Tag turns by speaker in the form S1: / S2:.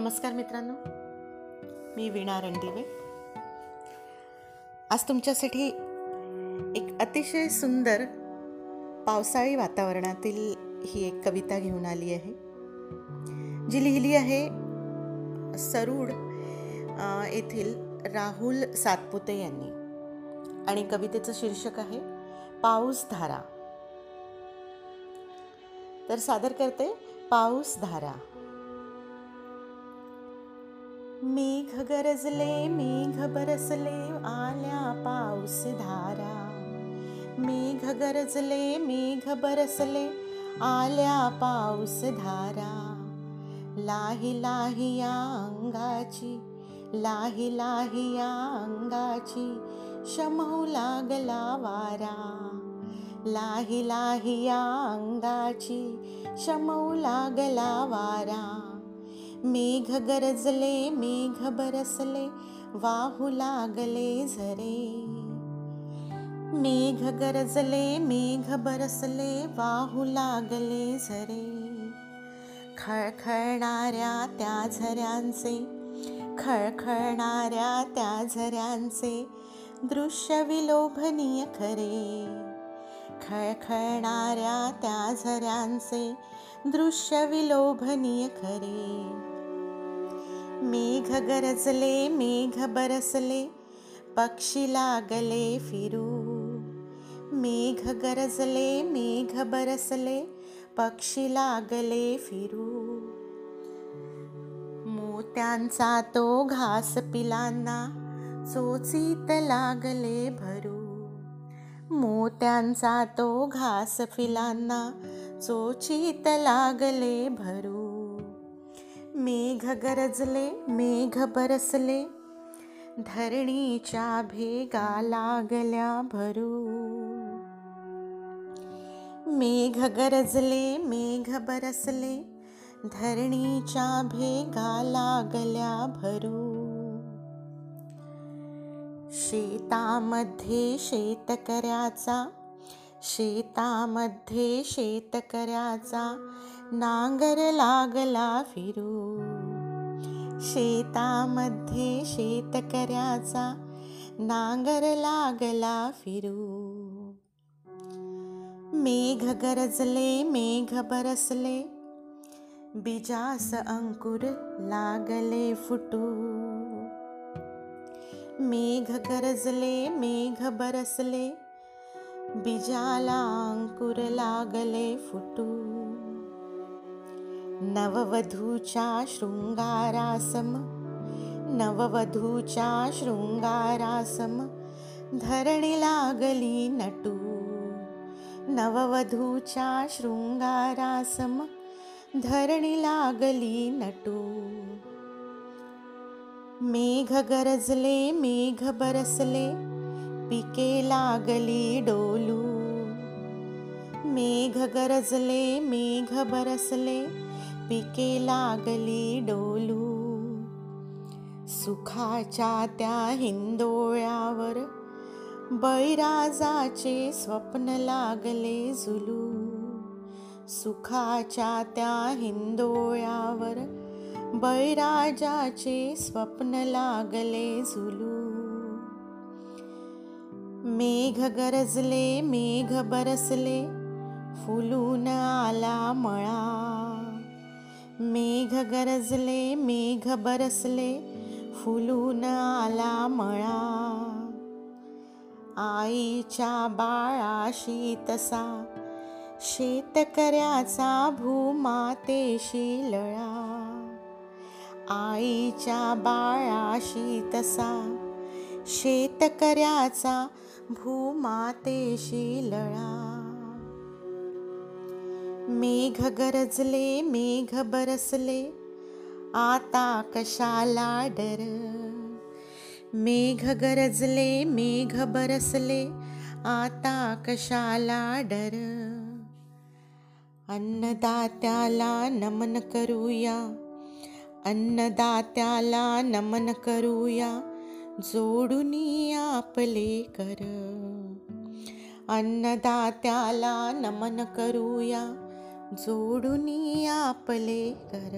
S1: नमस्कार मित्रांनो. मी वीणा रणदिवे. आज तुमच्यासाठी एक अतिशय सुंदर पावसाळी वातावरणातील ही एक कविता घेऊन आली आहे. जी लिहिली आहे सरूड येथील राहुल सातपुते यांनी. आणि कवितेचं शीर्षक आहे पाऊस धारा. तर सादर करते पाऊस धारा. मेघ गरजले मेघ बरसले आल्या पाऊस धारा. मेघ गरजले मेघ बरसले आल्या पाऊस धारा. लाही लाही या अंगाची लाही लाही या अंगाची शमहू लागला वारा. लाही लाही या अंगाची शमऊ लागला वारा. मेघ गरजले मेघ बरसले वाहू लागले झरे. मेघ गरजले मेघ बरसले वाहू लागले झरे. खळखळणाऱ्या त्या झऱ्यांचे खळखळणाऱ्या त्या झऱ्यांचे दृश्य विलोभनीय खरे. खळखळणाऱ्या त्या झऱ्यांचे दृश्य विलोभनीय खरे. मेघ गरजले मेघ बरसले पक्षी लागले फिरू. मेघ गरजले मेघ बरसले पक्षी लागले फिरू. मोत्यांचा तो घास पिलांना चोचीत लागले भरू. मोत्यांचा तो घास फिलांना चोचीत लागले भरू. मेघ गरजले मेघ बरसले. धरणीच्या भेगा लागल्या भरू. मेघ गरजले मेघ बरसले. धरणीच्या भेगा लागल्या भरू. शेतामध्ये शेतकऱ्याचा शेतामध्ये शेतकऱ्याचा नांगर लागला फिरू. शेतामध्ये शेतकऱ्याचा नांगर लागला फिरू. मेघ गरजले मेघ बरसले बिजास अंकुर लागले फुटू. मेघ गरजले मेघ बरसले बिजाला अंकुर लागले फुटू. नववधूच्या शृंगारासम नववधूच्या शृंगारासम धरणी लागली नटू। शृंगारासम धरणी लागली नटू। मेघ गरजले मेघ बरसले पिके लागली डोलू। मेघ गरजले मेघ बरसले पिके लागली डोलू. सुखाच्या त्या हिंदोळ्यावर बैराजाचे स्वप्न लागले झुलू सुखाच्या त्या हिंदोळ्यावर बैराजाचे स्वप्न लागले झुलू मेघ गरजले मेघ बरसले फुलून आला मळा. मेघ गरजले मेघ बरसले फुलून आला मळा. आईच्या बाळाशी तसा शेतकऱ्याचा भूमातेशी लळा. आईच्या बाळाशी तसा शेतकऱ्याचा भूमातेशी लळा. मेघ गरजले मेघ बरसले आता कशाला डर? मेघ गरजले मेघ बरसले आता कशाला डर? अन्नदात्याला नमन करूया अन्नदात्याला नमन करूया जोडुनी आपले कर. अन्नदात्याला नमन करूया जोडून आपले कर